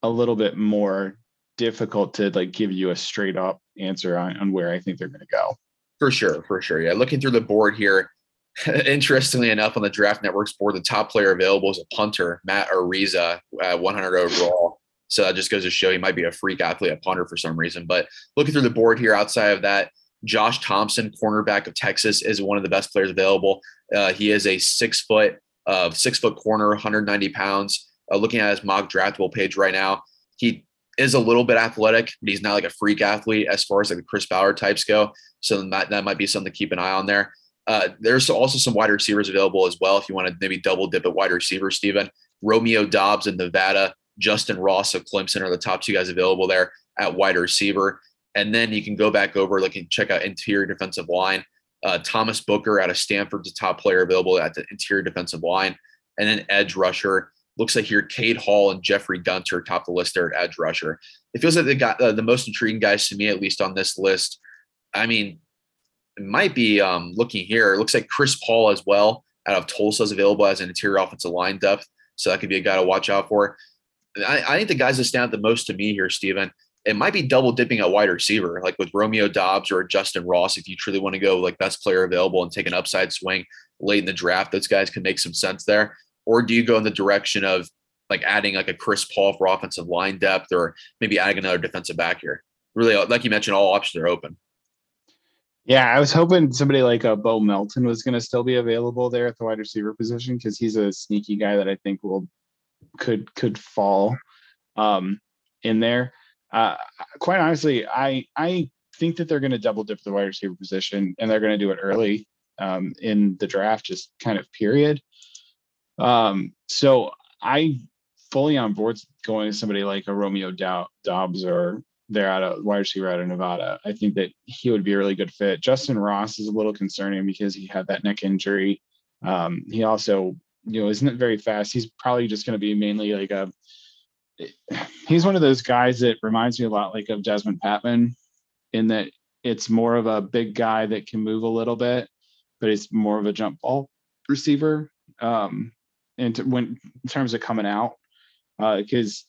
a little bit more difficult to like give you a straight up answer on, on where I think they're going to go. For sure, for sure. Yeah, looking through the board here, interestingly enough, on the Draft Network's board, the top player available is a punter, Matt Araiza, uh, 100 overall. So that just goes to show he might be a freak athlete, a punter for some reason. But looking through the board here, outside of that, Josh Thompson, cornerback of Texas, is one of the best players available. Uh, he is a six foot of six foot corner, 190 pounds. Uh, looking at his mock draftable page right now, he is a little bit athletic, but he's not like a freak athlete as far as like the Chris Ballard types go. So that, that might be something to keep an eye on there. Uh, there's also some wide receivers available as well. If you want to maybe double dip at wide receiver, Stephen Romeo Doubs in Nevada, Justin Ross of Clemson are the top two guys available there at wide receiver. And then you can go back over, like, and check out interior defensive line. Uh, Thomas Booker out of Stanford, a top player available at the interior defensive line. And then edge rusher. Looks like here Cade Hall and Jeffrey Gunter top the list there at edge rusher. It feels like they got uh, the most intriguing guys to me, at least on this list. I mean, it might be um, looking here. It looks like Chris Paul as well out of Tulsa is available as an interior offensive line depth. So that could be a guy to watch out for. I, I think the guys that stand out the most to me here, Stephen, it might be double dipping at wide receiver, like with Romeo Doubs or Justin Ross. If you truly want to go like best player available and take an upside swing late in the draft, those guys can make some sense there. Or do you go in the direction of like adding like a Chris Paul for offensive line depth, or maybe adding another defensive back here? Really, like you mentioned, all options are open. Yeah, I was hoping somebody like a uh, Bo Melton was going to still be available there at the wide receiver position because he's a sneaky guy that I think will could could fall um, in there uh, quite honestly, I I think that they're going to double dip the wide receiver position and they're going to do it early. um, in the draft, just kind of period. Um, so I fully on board going to somebody like a Romeo Doubs or they're out of wide receiver out of Nevada. I think that he would be a really good fit. Justin Ross is a little concerning because he had that neck injury. Um, he also, you know, isn't very fast. He's probably just going to be mainly like a. He's one of those guys that reminds me a lot like of Desmond Patmon in that it's more of a big guy that can move a little bit, but it's more of a jump ball receiver. Um, and when in terms of coming out, because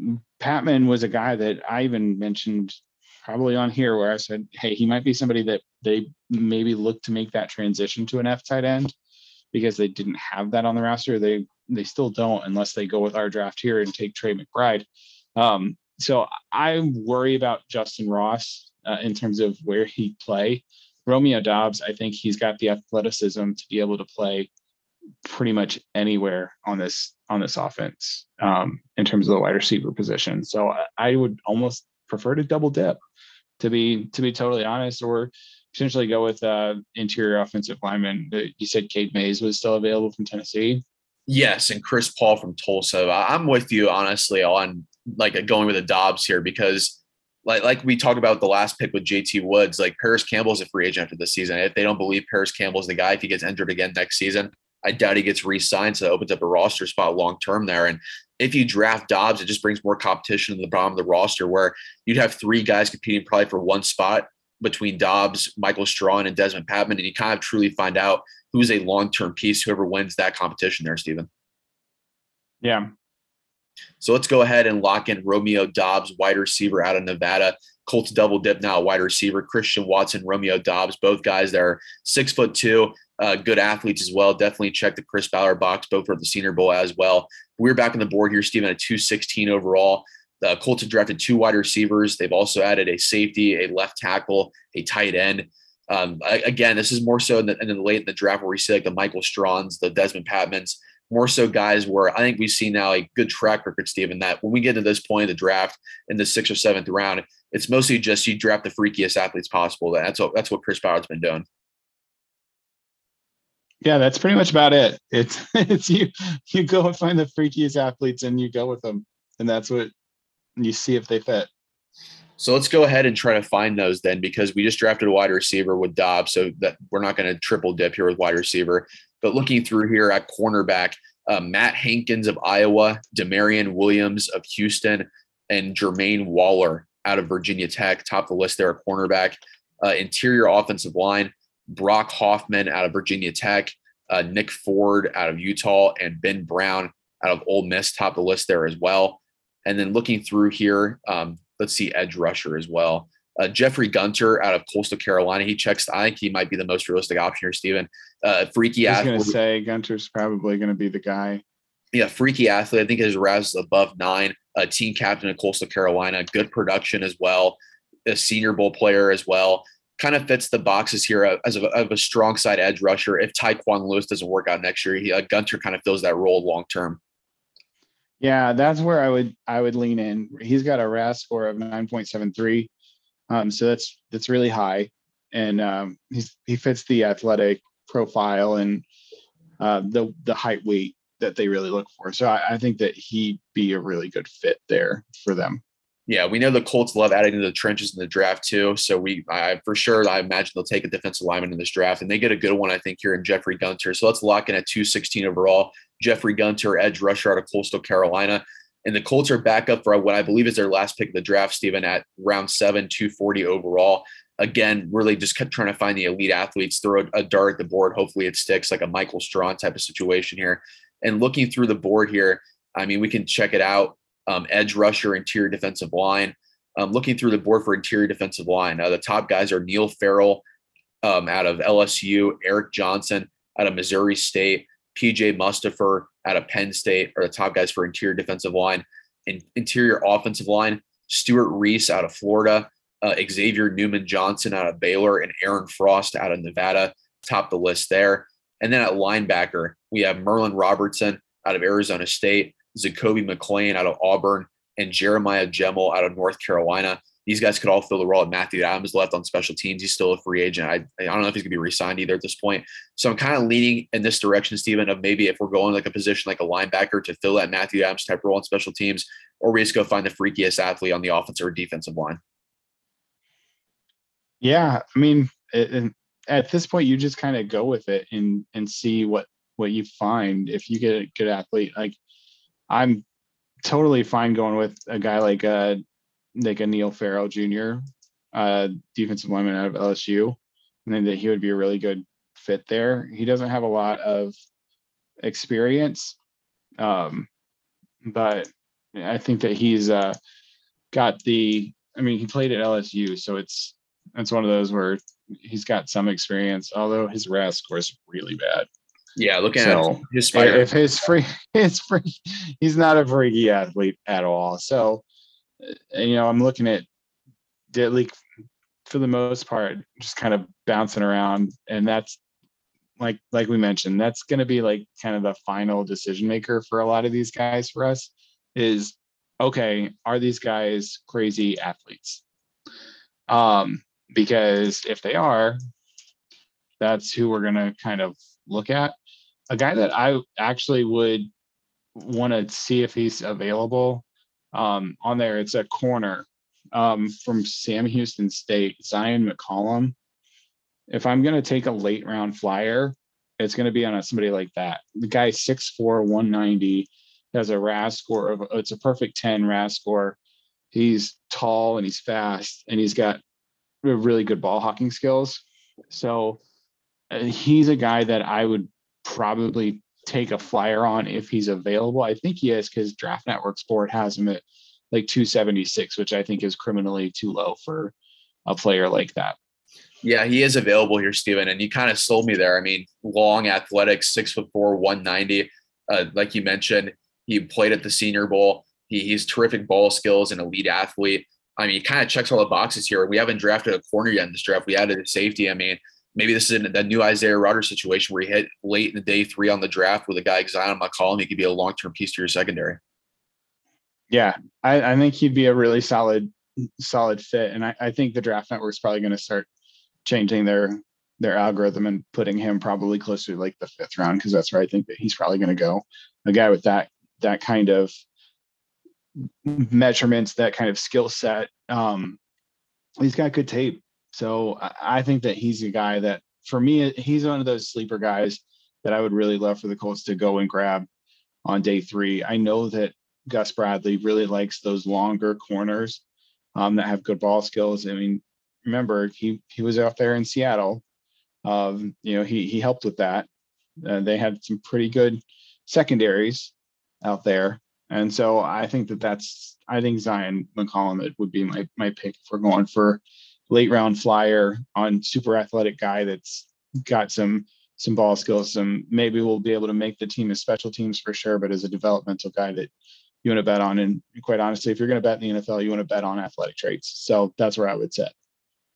uh, Patmon was a guy that I even mentioned probably on here where I said, hey, he might be somebody that they maybe look to make that transition to an F tight end because they didn't have that on the roster. They they still don't unless they go with our draft here and take Trey McBride. Um, so I worry about Justin Ross uh, in terms of where he play. Romeo Doubs, I think he's got the athleticism to be able to play pretty much anywhere on this on this offense um, in terms of the wide receiver position. So I, I would almost prefer to double dip, to be to be totally honest, or potentially go with uh, interior offensive lineman. You said Cade Mays was still available from Tennessee. Yes, and Chris Paul from Tulsa. I'm with you honestly on like going with the Doubs here because like like we talked about the last pick with JT Woods, like Parris Campbell's a free agent after this season. If they don't believe Parris Campbell's the guy, if he gets injured again next season, I doubt he gets re-signed. So that opens up a roster spot long term there. And if you draft Doubs, it just brings more competition to the bottom of the roster where you'd have three guys competing probably for one spot between Doubs, Michael Strachan, and Desmond Patmon. And you kind of truly find out who's a long-term piece, whoever wins that competition there, Stephen. Yeah. So let's go ahead and lock in Romeo Doubs, wide receiver out of Nevada. Colts double dip now, wide receiver. Christian Watson, Romeo Doubs, both guys that are six foot two, uh, good athletes as well. Definitely check the Chris Ballard box, both for the Senior Bowl as well. We're back on the board here, Stephen, at 216 overall. The Colts have drafted two wide receivers. They've also added a safety, a left tackle, a tight end. Um, again, this is more so in the, in the late in the draft where we see like the Michael Strachan's, the Desmond Patmons, more so guys where I think we see now a good track record, Stephen, that when we get to this point of the draft in the sixth or seventh round, it's mostly just you draft the freakiest athletes possible. That's what that's what Chris Ballard's been doing. Yeah, that's pretty much about it. It's it's you you go and find the freakiest athletes and you go with them, and that's what you see if they fit. So let's go ahead and try to find those then, because we just drafted a wide receiver with Doubs, so that we're not going to triple dip here with wide receiver. But looking through here at cornerback, uh, Matt Hankins of Iowa, Damarion Williams of Houston, and Jermaine Waller out of Virginia Tech, top the list there at cornerback. Uh, interior offensive line, Brock Hoffman out of Virginia Tech, uh, Nick Ford out of Utah, and Ben Brown out of Ole Miss, top the list there as well. And then looking through here, um, let's see edge rusher as well. Uh, Jeffrey Gunter out of Coastal Carolina. He checks. I think he might be the most realistic option here, Stephen. Uh, freaky. I was going to say Gunter's probably going to be the guy. Yeah, freaky athlete. I think his RAS is above nine. A team captain of Coastal Carolina. Good production as well. A Senior Bowl player as well kind of fits the boxes here as a, of a strong side edge rusher. If Tyquan Lewis doesn't work out next year, he, uh, Gunter kind of fills that role long term. Yeah, that's where I would I would lean in. He's got a RAS score of 9.73, um, so that's that's really high, and um, he's he fits the athletic profile and uh, the the height weight that they really look for. So I, I think that he'd be a really good fit there for them yeah, we know the Colts love adding to the trenches in the draft too. So we, I for sure, I imagine they'll take a defensive lineman in this draft, and they get a good one, I think, here in Jeffrey Gunter. So let's lock in at 216 overall. Jeffrey Gunter, edge rusher out of Coastal Carolina. And the Colts are back up for what I believe is their last pick of the draft, Stephen, at round seven, 240 overall. Again, really just kept trying to find the elite athletes, throw a dart at the board. Hopefully it sticks like a Michael Strachan type of situation here. And looking through the board here, I mean, we can check it out um, edge rusher, interior defensive line. Um, looking through the board for interior defensive line, uh, the top guys are Neil Farrell um, out of LSU, Eric Johnson out of Missouri State, PJ Mustipher out of Penn State are the top guys for interior defensive line. and interior offensive line, Stewart Reese out of Florida, uh, Xavier Newman Johnson out of Baylor, and Aaron Frost out of Nevada. Top the list there. And then at linebacker, we have Merlin Robertson out of Arizona State, Zakoby McClain out of Auburn, and Jeremiah Gemmel out of North Carolina. These guys could all fill the role. Matthew Adams left on special teams. He's still a free agent. I, I don't know if he's going to be re-signed either at this point. So I'm kind of leaning in this direction, Stephen, of maybe if we're going like a position like a linebacker to fill that Matthew Adams type role on special teams, or we just go find the freakiest athlete on the offensive or defensive line. Yeah, I mean, it, at this point, you just kind of go with it and and see what what you find. If you get a good athlete, like I'm totally fine going with a guy like uh like a Neil Farrell Jr., uh, defensive lineman out of LSU, and then that he would be a really good fit there. He doesn't have a lot of experience, um, but I think that he's uh, got the. I mean, he played at LSU, so it's it's one of those where he's got some experience, although his RAS score is really bad. Yeah, looking so at his spider. If his free, his free, he's not a freaky athlete at all. So, you know, I'm looking at Ditley for the most part, just kind of bouncing around, and that's like like we mentioned, that's going to be like kind of the final decision maker for a lot of these guys for us. Is okay, are these guys crazy athletes? Um, because if they are, that's who we're going to kind of look at. A guy that I actually would want to see if he's available um, on there, it's a corner um, from Sam Houston State, Zyon McCollum. If I'm going to take a late round flyer, it's going to be on a, somebody like that. The guy 6'4, 190, has a RAS score of, it's a perfect 10 RAS score. He's tall and he's fast and he's got really good ball hawking skills. So uh, he's a guy that I would probably take a flyer on if he's available. I think he is because Draft Network Sport has him at like 276, which I think is criminally too low for a player like that. Yeah, he is available here, Steven. And you kind of sold me there. I mean, long, athletic, six foot four, 190. Uh, like you mentioned, he played at the Senior Bowl. He, he's terrific ball skills and elite athlete. I mean, he kind of checks all the boxes here. We haven't drafted a corner yet in this draft. We added a safety. I mean, maybe this is in a new Isaiah Rodgers situation where he hit late in the day three on the draft with a guy Zyon McCollum. He could be a long term piece to your secondary. Yeah, I, I, think he'd be a really solid, solid fit, and I, I think the draft network's probably going to start changing their their algorithm and putting him probably closer to like the fifth round because that's where I think that he's probably going to go. A guy with that that kind of measurements, that kind of skill set. Um, he's got good tape, so I, think that he's a guy that for me he's one of those sleeper guys that I would really love for the Colts to go and grab on day three. I know that Gus Bradley really likes those longer corners um, that have good ball skills. I mean, remember he he was out there in Seattle. Um, you know, he he helped with that. Uh, they had some pretty good secondaries out there, and so I think that that's I think Zyon McCollum would be my my pick if we're going for late round flyer on super athletic guy that's got some some ball skills. Some maybe we'll be able to make the team as special teams for sure, but as a developmental guy that you want to bet on. And quite honestly, if you're going to bet in the NFL, you want to bet on athletic traits. So that's where I would set.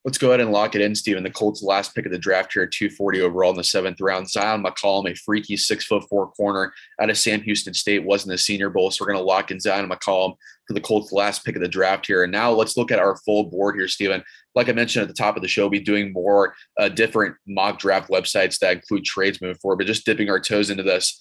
Let's go ahead and lock it in, Steven. The Colts' last pick of the draft here at 240 overall in the seventh round. Zyon McCollum, a freaky six foot four corner out of Sam Houston State, was in the Senior Bowl. So we're going to lock in Zyon McCollum for the Colts' last pick of the draft here. And now let's look at our full board here, Steven. Like I mentioned at the top of the show, we'll be doing more uh, different mock draft websites that include trades moving forward, but just dipping our toes into this.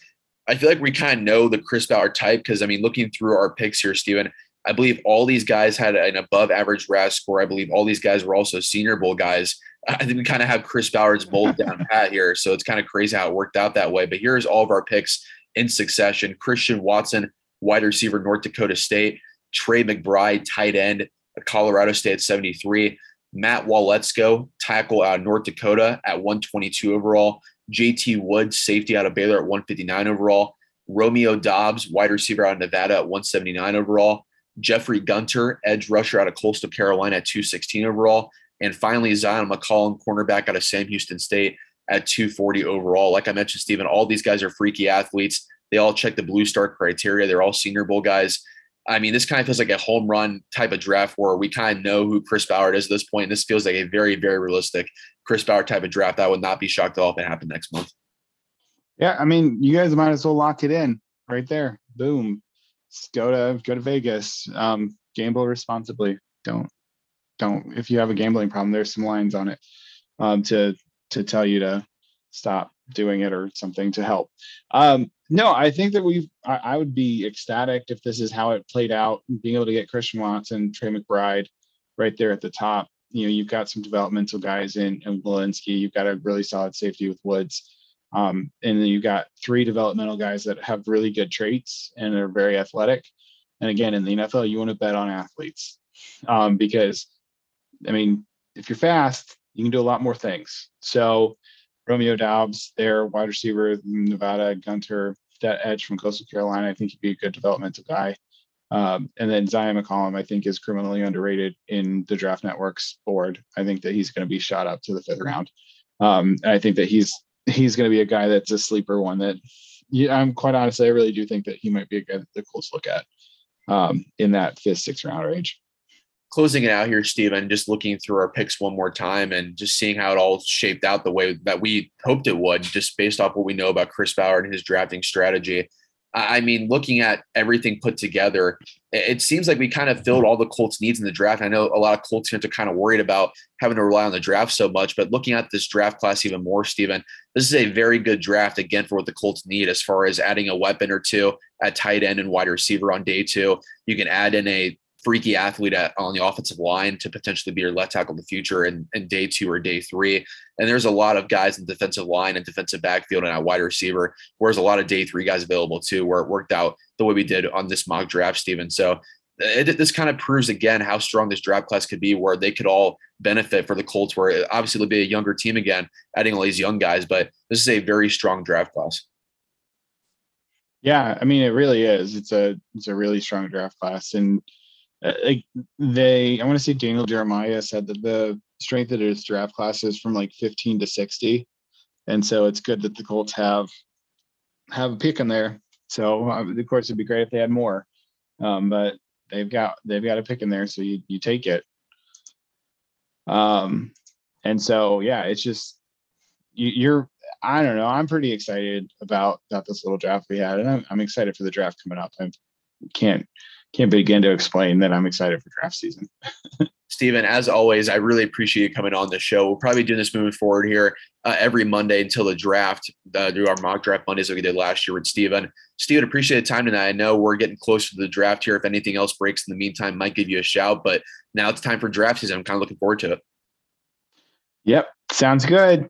I feel like we kind of know the Chris Ballard type because I mean, looking through our picks here, Steven, I believe all these guys had an above average RAS score. I believe all these guys were also Senior Bowl guys. I think we kind of have Chris Ballard's mold down pat here, so it's kind of crazy how it worked out that way. But here's all of our picks in succession: Christian Watson, wide receiver, North Dakota State; Trey McBride, tight end, Colorado State at 73; Matt Waletzko, tackle out of North Dakota at 122 overall; JT Woods, safety out of Baylor at 159 overall. Romeo Doubs, wide receiver out of Nevada at 179 overall. Jeffrey Gunter, edge rusher out of Coastal Carolina at 216 overall. And finally, Zyon McCollum, cornerback out of Sam Houston State at 240 overall. Like I mentioned, Stephen, all these guys are freaky athletes. They all check the blue star criteria. They're all Senior Bowl guys. I mean, this kind of feels like a home run type of draft where we kind of know who Chris Ballard is at this point. And this feels like a very, very realistic Chris Ballard type of draft. I would not be shocked at all if it happened next month. Yeah, I mean, you guys might as well lock it in right there. Boom. Go to go to Vegas. Um, gamble responsibly. Don't don't if you have a gambling problem, there's some lines on it um, to to tell you to stop doing it or something to help. Um, no, I think that we've. I, I, would be ecstatic if this is how it played out, being able to get Christian Watson, Trey McBride, right there at the top. You know, you've got some developmental guys in, in Waletzko. You've got a really solid safety with Woods. Um, and then you've got three developmental guys that have really good traits and are very athletic. And again, in the NFL, you want to bet on athletes um, because, I mean, if you're fast, you can do a lot more things. So Romeo Doubs, their wide receiver, Nevada, Gunter, that edge from Coastal Carolina, I think he'd be a good developmental guy. Um, and then Zyon McCollum, I think, is criminally underrated in the Draft Network's board. I think that he's going to be shot up to the fifth round. Um, and I think that he's he's going to be a guy that's a sleeper one that yeah, I'm quite honestly, I really do think that he might be a guy that the Colts look at um, in that fifth, sixth round range closing it out here, Stephen, just looking through our picks one more time and just seeing how it all shaped out the way that we hoped it would, just based off what we know about Chris Ballard and his drafting strategy. I mean, looking at everything put together, it seems like we kind of filled all the Colts' needs in the draft. I know a lot of Colts fans are kind of worried about having to rely on the draft so much, but looking at this draft class even more, Stephen, this is a very good draft again for what the Colts need as far as adding a weapon or two at tight end and wide receiver on day two. You can add in a freaky athlete at, on the offensive line to potentially be your left tackle in the future in, in day two or day three. And there's a lot of guys in the defensive line and defensive backfield and at wide receiver, whereas a lot of day three guys available too, where it worked out the way we did on this mock draft, Stephen. So it, this kind of proves again how strong this draft class could be, where they could all benefit for the Colts, where obviously it'll be a younger team again, adding all these young guys, but this is a very strong draft class. Yeah, I mean it really is. It's a it's a really strong draft class, and uh, like they i want to say daniel jeremiah said that the strength of his draft class is from like 15 to 60 and so it's good that the colts have have a pick in there. So uh, of course it'd be great if they had more. Um, but they've got they've got a pick in there so you, you take it. Um and so yeah it's just you, you're i don't know i'm pretty excited about about this little draft we had and i'm, I'm excited for the draft coming up. I can't can't begin to explain that I'm excited for draft season. Stephen, as always, I really appreciate you coming on the show. We'll probably do this moving forward here uh, every Monday until the draft. Uh, do our mock draft Mondays like we did last year with Stephen. Stephen, appreciate the time tonight. I know we're getting closer to the draft here. If anything else breaks in the meantime, might give you a shout. But now it's time for draft season. I'm kind of looking forward to it. Yep, sounds good.